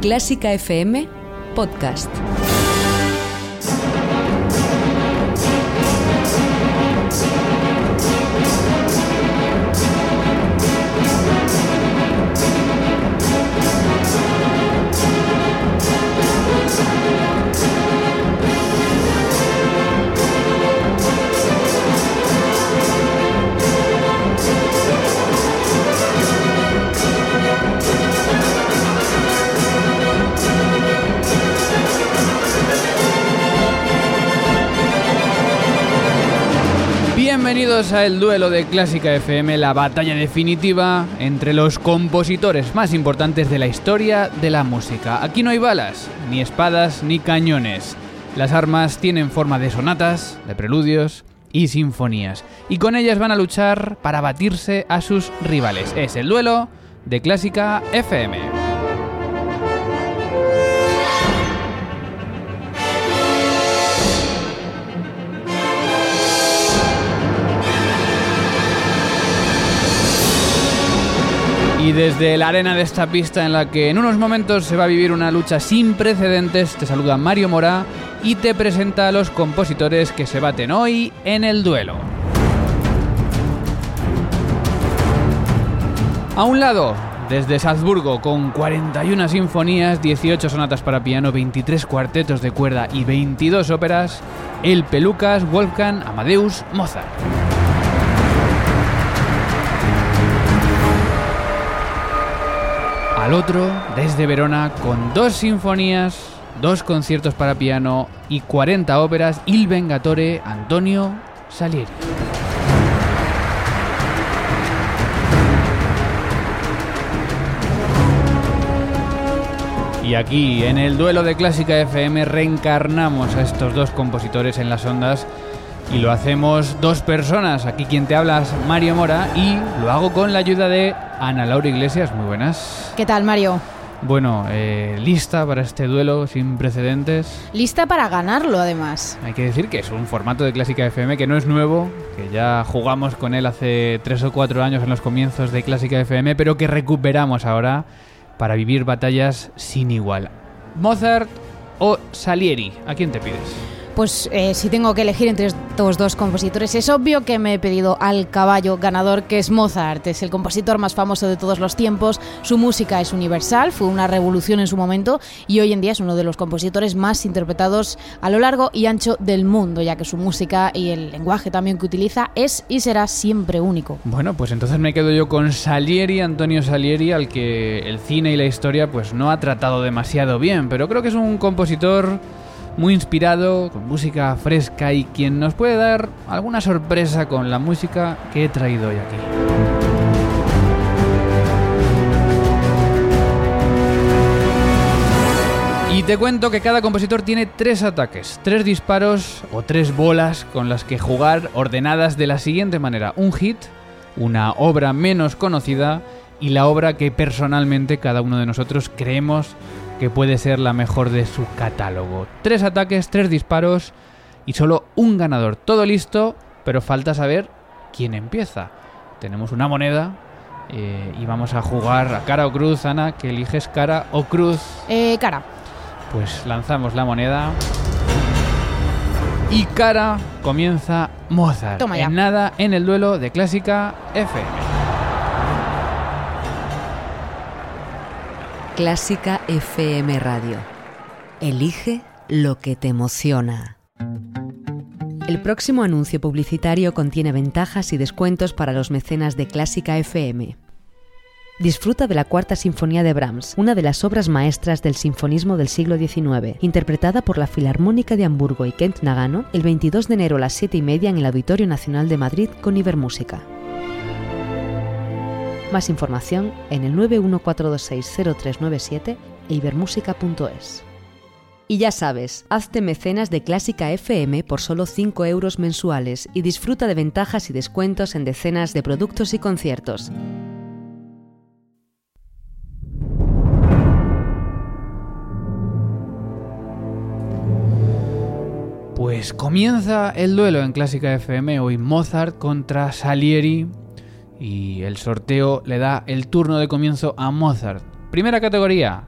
Clásica FM Podcast. Bienvenidos a el duelo de Clásica FM, la batalla definitiva entre los compositores más importantes de la historia de la música. Aquí no hay balas, ni espadas, ni cañones. Las armas tienen forma de sonatas, de preludios y sinfonías. Y con ellas van a luchar para batirse a sus rivales. Es el duelo de Clásica FM. Y desde la arena de esta pista en la que en unos momentos se va a vivir una lucha sin precedentes, te saluda Mario Mora y te presenta a los compositores que se baten hoy en el duelo. A un lado, desde Salzburgo, con 41 sinfonías, 18 sonatas para piano, 23 cuartetos de cuerda y 22 óperas, el Pelucas Wolfgang Amadeus Mozart. Al otro desde Verona con dos sinfonías, dos conciertos para piano y 40 óperas, Il Vengatore Antonio Salieri. Y aquí, en el duelo de Clásica FM, reencarnamos a estos dos compositores en las ondas y lo hacemos dos personas. Aquí quien te habla es Mario Mora y lo hago con la ayuda de Ana Laura Iglesias. Muy buenas. ¿Qué tal, Mario? Bueno, eh, lista para este duelo sin precedentes. Lista para ganarlo, además. Hay que decir que es un formato de Clásica FM que no es nuevo, que ya jugamos con él hace tres o cuatro años en los comienzos de Clásica FM, pero que recuperamos ahora para vivir batallas sin igual. Mozart o Salieri, ¿a quién te pides? Pues eh, si tengo que elegir entre estos dos compositores, es obvio que me he pedido al caballo ganador, que es Mozart. Es el compositor más famoso de todos los tiempos. Su música es universal, fue una revolución en su momento y hoy en día es uno de los compositores más interpretados a lo largo y ancho del mundo, ya que su música y el lenguaje también que utiliza es y será siempre único. Bueno, pues entonces me quedo yo con Salieri, Antonio Salieri, al que el cine y la historia pues no ha tratado demasiado bien, pero creo que es un compositor muy inspirado, con música fresca y quien nos puede dar alguna sorpresa con la música que he traído hoy aquí. Y te cuento que cada compositor tiene tres ataques, tres disparos o tres bolas con las que jugar ordenadas de la siguiente manera. Un hit, una obra menos conocida y la obra que personalmente cada uno de nosotros creemos que puede ser la mejor de su catálogo. Tres ataques, tres disparos y solo un ganador. Todo listo, pero falta saber quién empieza. Tenemos una moneda eh, y vamos a jugar a cara o cruz, Ana, que eliges cara o cruz. Eh, cara. Pues lanzamos la moneda. Y cara comienza Mozart. Toma ya. En nada en el duelo de Clásica FM. Clásica FM Radio. Elige lo que te emociona. El próximo anuncio publicitario contiene ventajas y descuentos para los mecenas de Clásica FM. Disfruta de la Cuarta Sinfonía de Brahms, una de las obras maestras del sinfonismo del siglo XIX, interpretada por la Filarmónica de Hamburgo y Kent Nagano el 22 de enero a las 7 y media en el Auditorio Nacional de Madrid con Ibermúsica. Más información en el 914260397 e ibermúsica.es. Y ya sabes, hazte mecenas de Clásica FM por solo 5 euros mensuales y disfruta de ventajas y descuentos en decenas de productos y conciertos. Pues comienza el duelo en Clásica FM, hoy Mozart contra Salieri y el sorteo le da el turno de comienzo a Mozart. Primera categoría,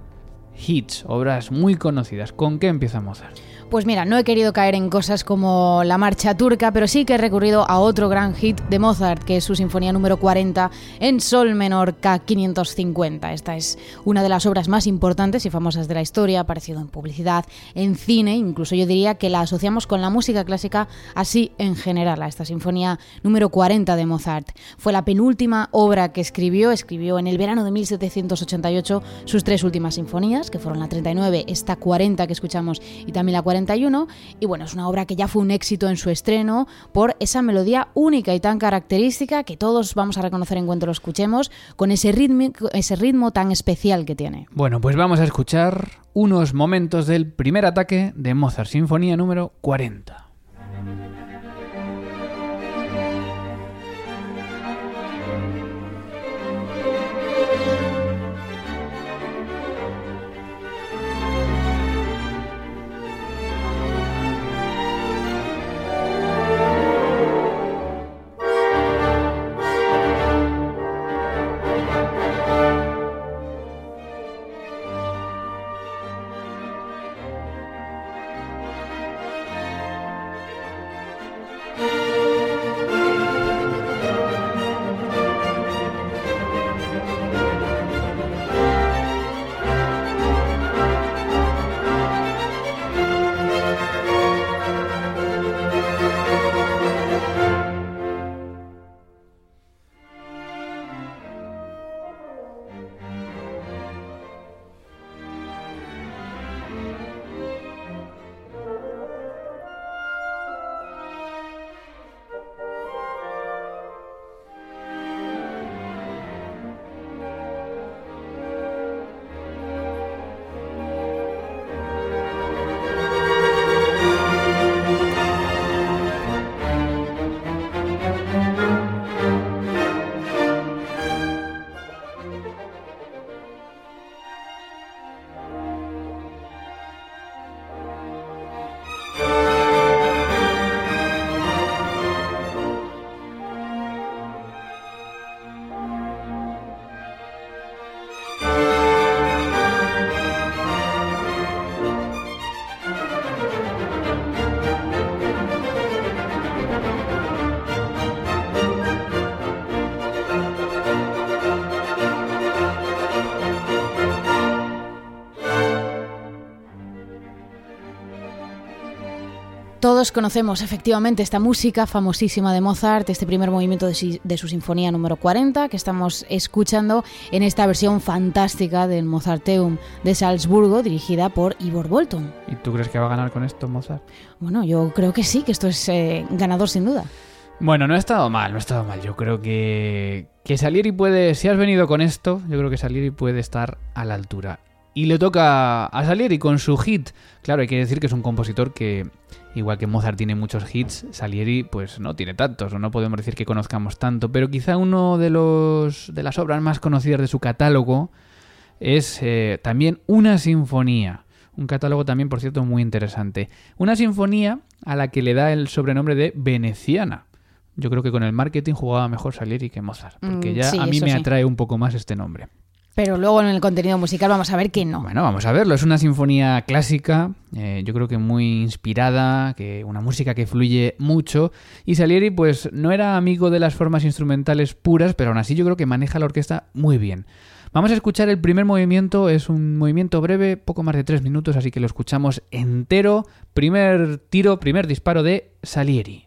hits, obras muy conocidas. ¿Con qué empieza Mozart? Pues mira, no he querido caer en cosas como la marcha turca, pero sí que he recurrido a otro gran hit de Mozart, que es su sinfonía número 40 en sol menor K550. Esta es una de las obras más importantes y famosas de la historia, ha aparecido en publicidad, en cine, incluso yo diría que la asociamos con la música clásica así en general, a esta sinfonía número 40 de Mozart. Fue la penúltima obra que escribió, escribió en el verano de 1788 sus tres últimas sinfonías, que fueron la 39, esta 40 que escuchamos y también la 40 y bueno, es una obra que ya fue un éxito en su estreno por esa melodía única y tan característica que todos vamos a reconocer en cuanto lo escuchemos, con ese ritmo, ese ritmo tan especial que tiene. Bueno, pues vamos a escuchar unos momentos del primer ataque de Mozart Sinfonía número 40. Todos conocemos efectivamente esta música famosísima de Mozart, este primer movimiento de, su sinfonía número 40 que estamos escuchando en esta versión fantástica del Mozarteum de Salzburgo dirigida por Ivor Bolton. ¿Y tú crees que va a ganar con esto Mozart? Bueno, yo creo que sí, que esto es eh, ganador sin duda. Bueno, no ha estado mal, no ha estado mal. Yo creo que, que Salieri puede, si has venido con esto, yo creo que Salieri puede estar a la altura. Y le toca a Salieri con su hit. Claro, hay que decir que es un compositor que Igual que Mozart tiene muchos hits, Salieri pues no tiene tantos, o no podemos decir que conozcamos tanto, pero quizá uno de los de las obras más conocidas de su catálogo es eh, también una sinfonía. Un catálogo también, por cierto, muy interesante. Una sinfonía a la que le da el sobrenombre de veneciana. Yo creo que con el marketing jugaba mejor Salieri que Mozart, porque mm, ya a mí me atrae un poco más este nombre. Pero luego en el contenido musical vamos a ver que no. Bueno, vamos a verlo. Es una sinfonía clásica, eh, yo creo que muy inspirada, que una música que fluye mucho. Y Salieri, pues, no era amigo de las formas instrumentales puras, pero aún así yo creo que maneja la orquesta muy bien. Vamos a escuchar el primer movimiento, es un movimiento breve, poco más de tres minutos, así que lo escuchamos entero. Primer tiro, primer disparo de Salieri.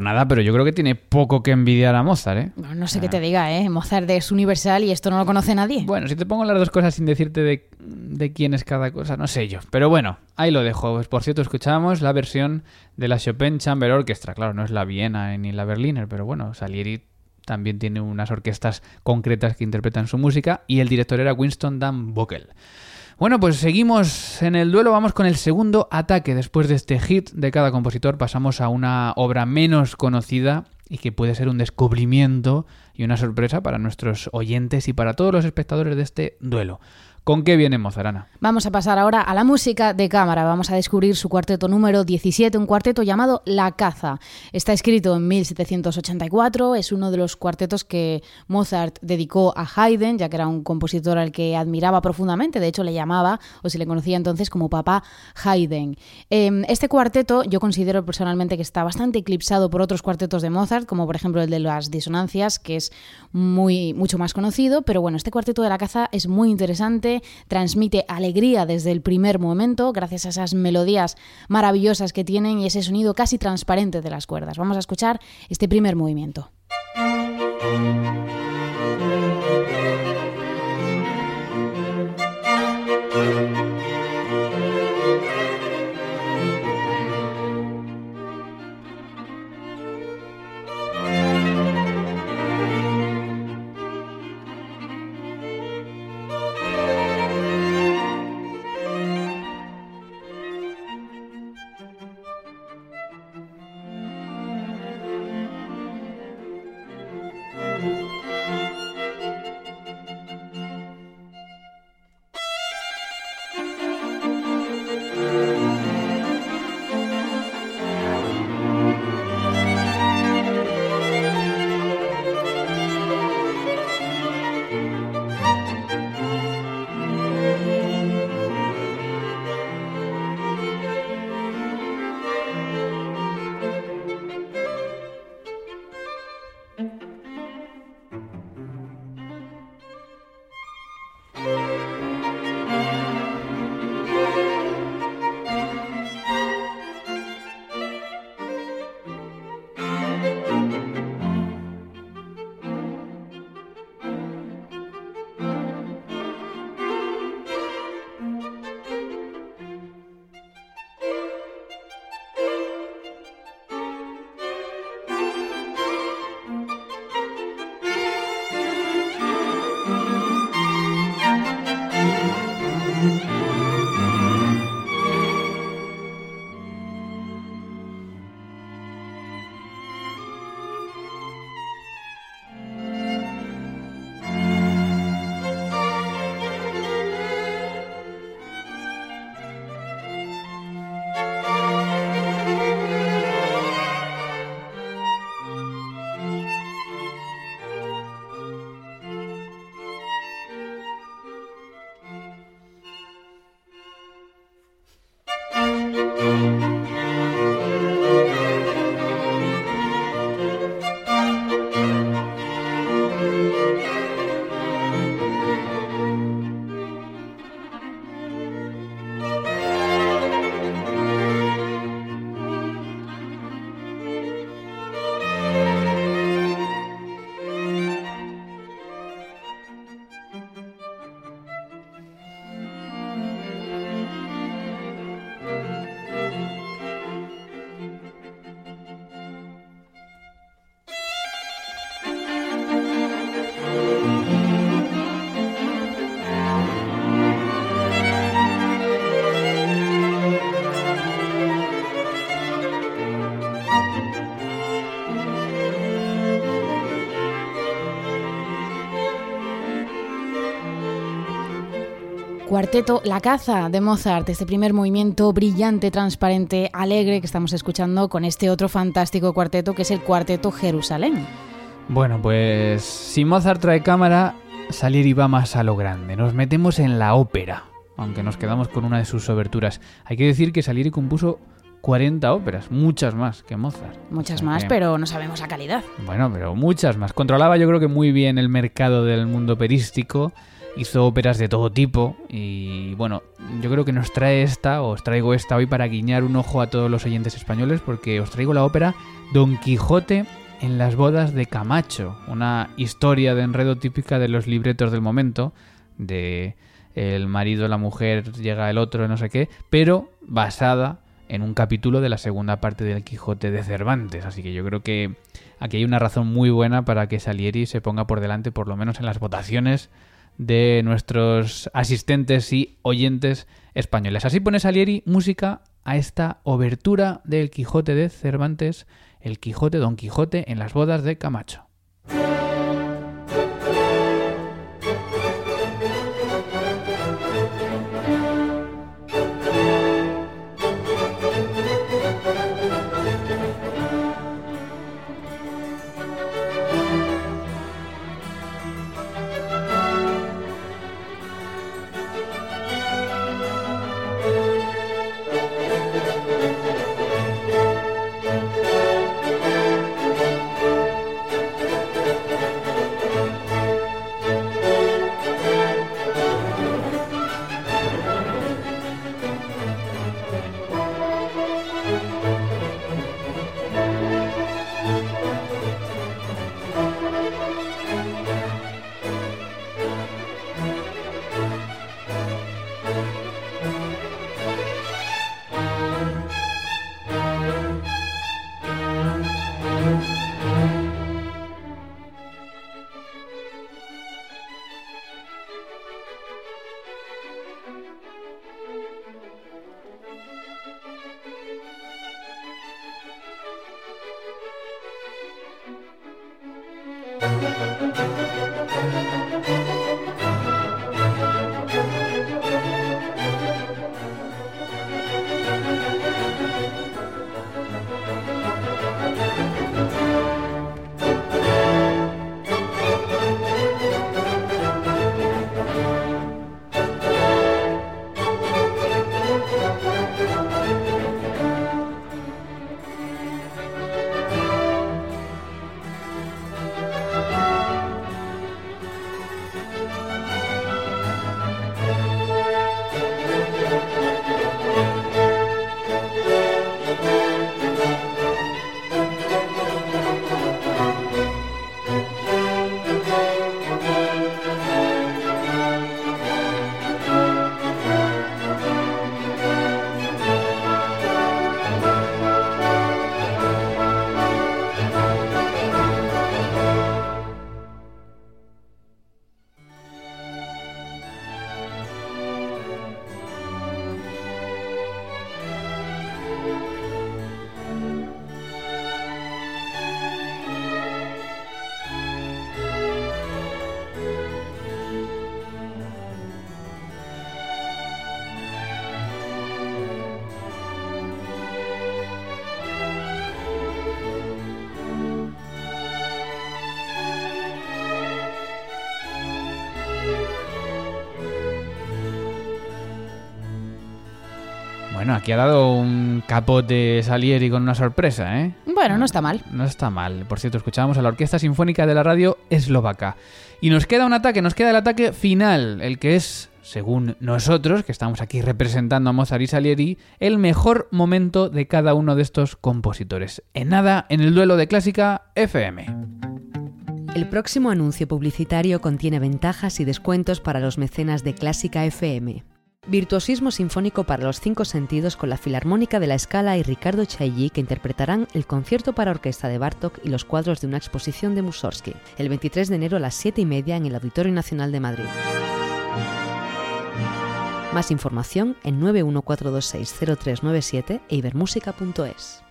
Por nada, pero yo creo que tiene poco que envidiar a Mozart, ¿eh? No sé qué te diga, ¿eh? Mozart es universal y esto no lo conoce nadie. Bueno, si te pongo las dos cosas sin decirte de, de quién es cada cosa, no sé yo. Pero bueno, ahí lo dejo. Pues, por cierto, escuchamos la versión de la Chopin Chamber Orchestra. Claro, no es la Viena ni la Berliner, pero bueno, Salieri también tiene unas orquestas concretas que interpretan su música y el director era Winston Dan Bockel. Bueno, pues seguimos en el duelo, vamos con el segundo ataque. Después de este hit de cada compositor pasamos a una obra menos conocida y que puede ser un descubrimiento y una sorpresa para nuestros oyentes y para todos los espectadores de este duelo. ¿Con qué viene Mozarana? Vamos a pasar ahora a la música de cámara. Vamos a descubrir su cuarteto número 17, un cuarteto llamado La Caza. Está escrito en 1784, es uno de los cuartetos que Mozart dedicó a Haydn, ya que era un compositor al que admiraba profundamente, de hecho le llamaba, o se le conocía entonces como papá Haydn. Em, este cuarteto yo considero personalmente que está bastante eclipsado por otros cuartetos de Mozart, como por ejemplo el de las disonancias, que es muy, mucho más conocido, pero bueno, este cuarteto de La Caza es muy interesante transmite alegría desde el primer momento, gracias a esas melodías maravillosas que tienen y ese sonido casi transparente de las cuerdas. Vamos a escuchar este primer movimiento. Cuarteto La Caza de Mozart, este primer movimiento brillante, transparente, alegre que estamos escuchando con este otro fantástico cuarteto que es el Cuarteto Jerusalén. Bueno, pues si Mozart trae cámara, Salieri va más a lo grande. Nos metemos en la ópera, aunque nos quedamos con una de sus oberturas. Hay que decir que Salieri compuso 40 óperas, muchas más que Mozart. Muchas más, pero no sabemos la calidad. Bueno, pero muchas más. Controlaba yo creo que muy bien el mercado del mundo operístico hizo óperas de todo tipo y bueno, yo creo que nos trae esta, os traigo esta hoy para guiñar un ojo a todos los oyentes españoles porque os traigo la ópera Don Quijote en las bodas de Camacho, una historia de enredo típica de los libretos del momento, de el marido, la mujer, llega el otro, no sé qué, pero basada en un capítulo de la segunda parte del Quijote de Cervantes. Así que yo creo que aquí hay una razón muy buena para que Salieri se ponga por delante, por lo menos en las votaciones de nuestros asistentes y oyentes españoles. Así pone Salieri música a esta obertura del Quijote de Cervantes, el Quijote Don Quijote en las bodas de Camacho. Bueno, aquí ha dado un capote Salieri con una sorpresa, ¿eh? Bueno, no está mal. No está mal. Por cierto, escuchábamos a la Orquesta Sinfónica de la Radio Eslovaca. Y nos queda un ataque, nos queda el ataque final, el que es, según nosotros, que estamos aquí representando a Mozart y Salieri, el mejor momento de cada uno de estos compositores. En nada, en el duelo de Clásica FM. El próximo anuncio publicitario contiene ventajas y descuentos para los mecenas de Clásica FM. Virtuosismo sinfónico para los cinco sentidos con la Filarmónica de la Escala y Ricardo Chailly que interpretarán el concierto para orquesta de Bartok y los cuadros de una exposición de Mussorgsky, el 23 de enero a las 7 y media en el Auditorio Nacional de Madrid. Más información en 914260397 e ibermúsica.es.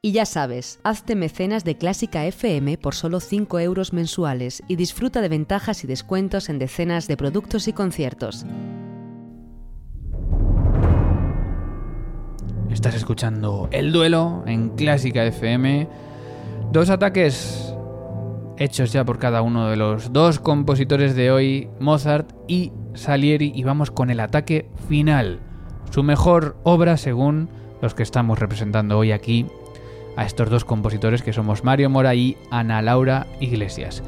Y ya sabes, hazte mecenas de Clásica FM por solo 5 euros mensuales y disfruta de ventajas y descuentos en decenas de productos y conciertos. Estás escuchando El Duelo en Clásica FM. Dos ataques hechos ya por cada uno de los dos compositores de hoy, Mozart y Salieri, y vamos con el ataque final. Su mejor obra según los que estamos representando hoy aquí a estos dos compositores que somos Mario Mora y Ana Laura Iglesias.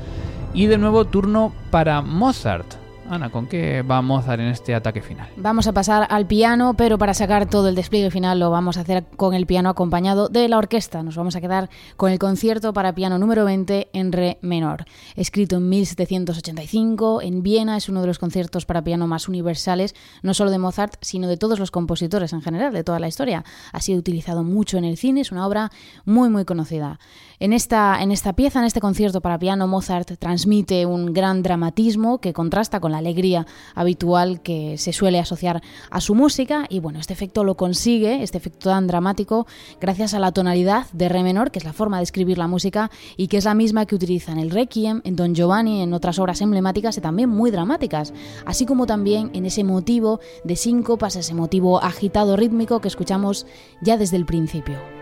Y de nuevo turno para Mozart. Ana, ¿con qué va Mozart en este ataque final? Vamos a pasar al piano, pero para sacar todo el despliegue final lo vamos a hacer con el piano acompañado de la orquesta. Nos vamos a quedar con el concierto para piano número 20 en re menor. Escrito en 1785 en Viena, es uno de los conciertos para piano más universales, no solo de Mozart, sino de todos los compositores en general, de toda la historia. Ha sido utilizado mucho en el cine, es una obra muy muy conocida. En esta, en esta pieza, en este concierto para piano, Mozart transmite un gran dramatismo que contrasta con la alegría habitual que se suele asociar a su música y bueno, este efecto lo consigue, este efecto tan dramático, gracias a la tonalidad de re menor, que es la forma de escribir la música y que es la misma que utiliza en el Requiem, en Don Giovanni, en otras obras emblemáticas y también muy dramáticas, así como también en ese motivo de síncopas, ese motivo agitado rítmico que escuchamos ya desde el principio.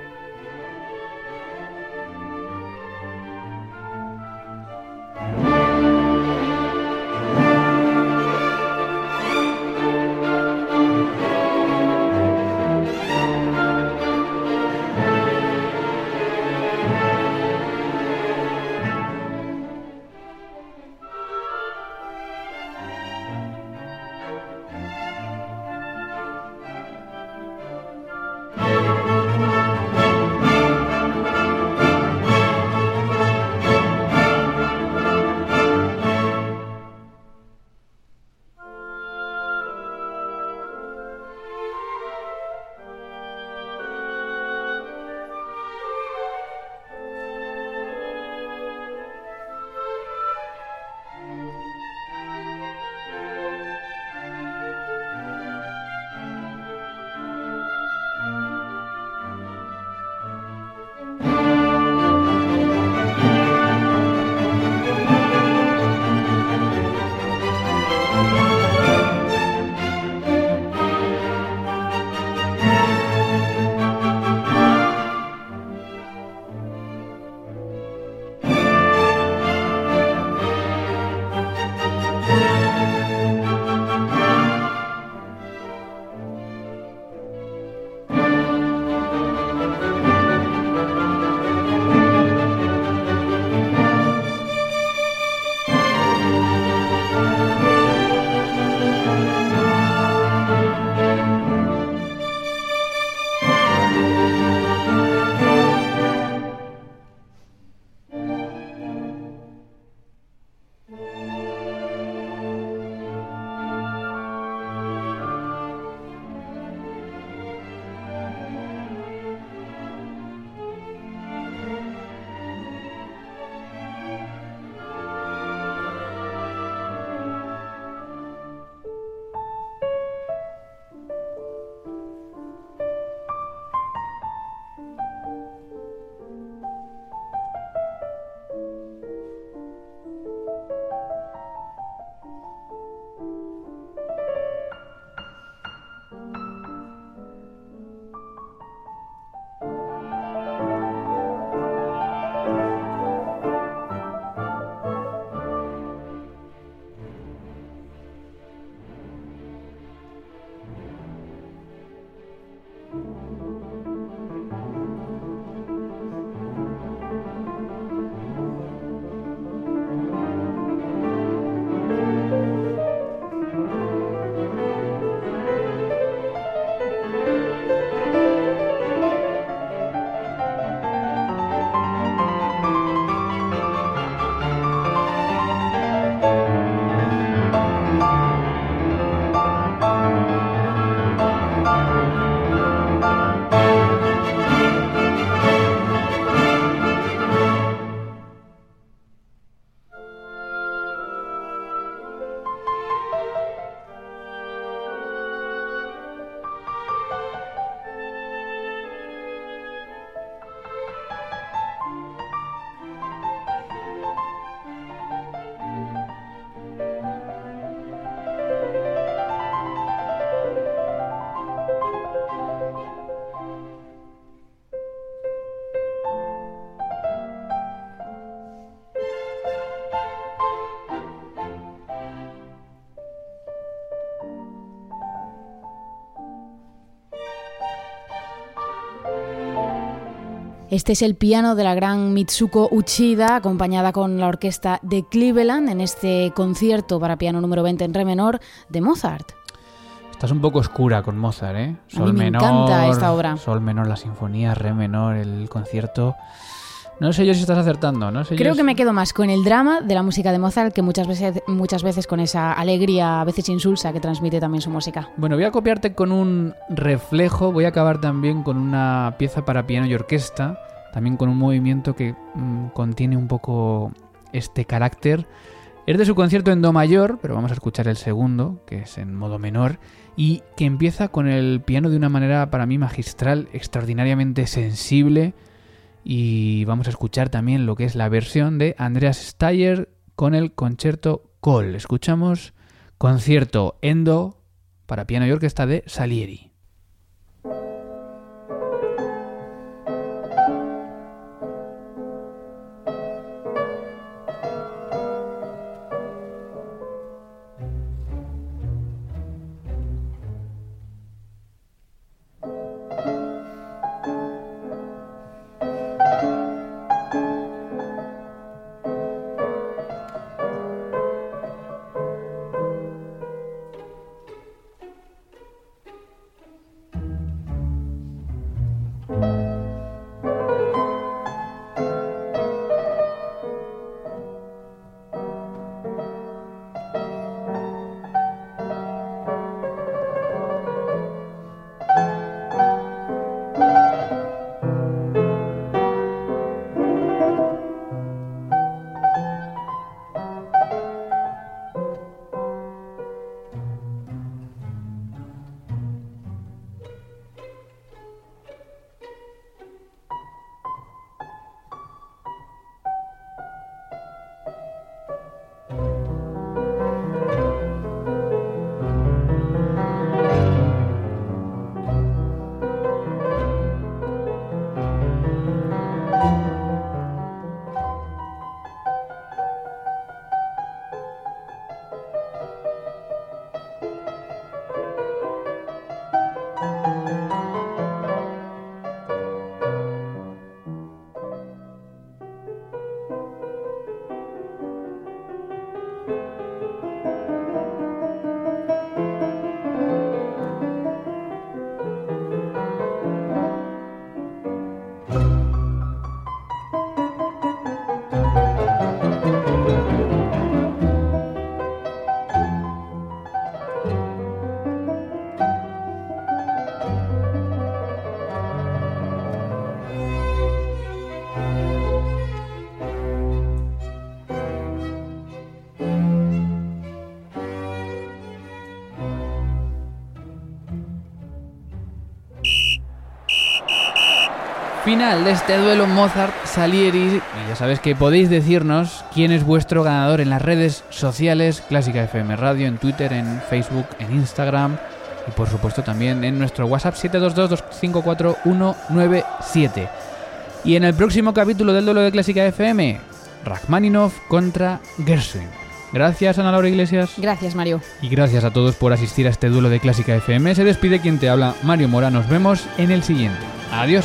Este es el piano de la gran Mitsuko Uchida, acompañada con la orquesta de Cleveland en este concierto para piano número 20 en re menor de Mozart. Estás un poco oscura con Mozart, ¿eh? Sol A mí me menor, encanta esta obra. Sol menor, la sinfonía, re menor, el concierto. No sé yo si estás acertando, ¿no? Creo que me quedo más con el drama de la música de Mozart que muchas veces, muchas veces con esa alegría, a veces insulsa, que transmite también su música. Bueno, voy a copiarte con un reflejo, voy a acabar también con una pieza para piano y orquesta también con un movimiento que mm, contiene un poco este carácter. Es de su concierto en Do mayor, pero vamos a escuchar el segundo, que es en modo menor, y que empieza con el piano de una manera para mí magistral, extraordinariamente sensible. Y vamos a escuchar también lo que es la versión de Andreas Steyer con el concierto Col. Escuchamos concierto en Do para piano y orquesta de Salieri. Final de este duelo Mozart-Salieri. Y ya sabes que podéis decirnos quién es vuestro ganador en las redes sociales, Clásica FM Radio, en Twitter, en Facebook, en Instagram y por supuesto también en nuestro WhatsApp 722-254-197. Y en el próximo capítulo del duelo de Clásica FM, Rachmaninoff contra Gershwin. Gracias, Ana Laura Iglesias. Gracias, Mario. Y gracias a todos por asistir a este duelo de Clásica FM. Se despide quien te habla, Mario Mora. Nos vemos en el siguiente. Adiós.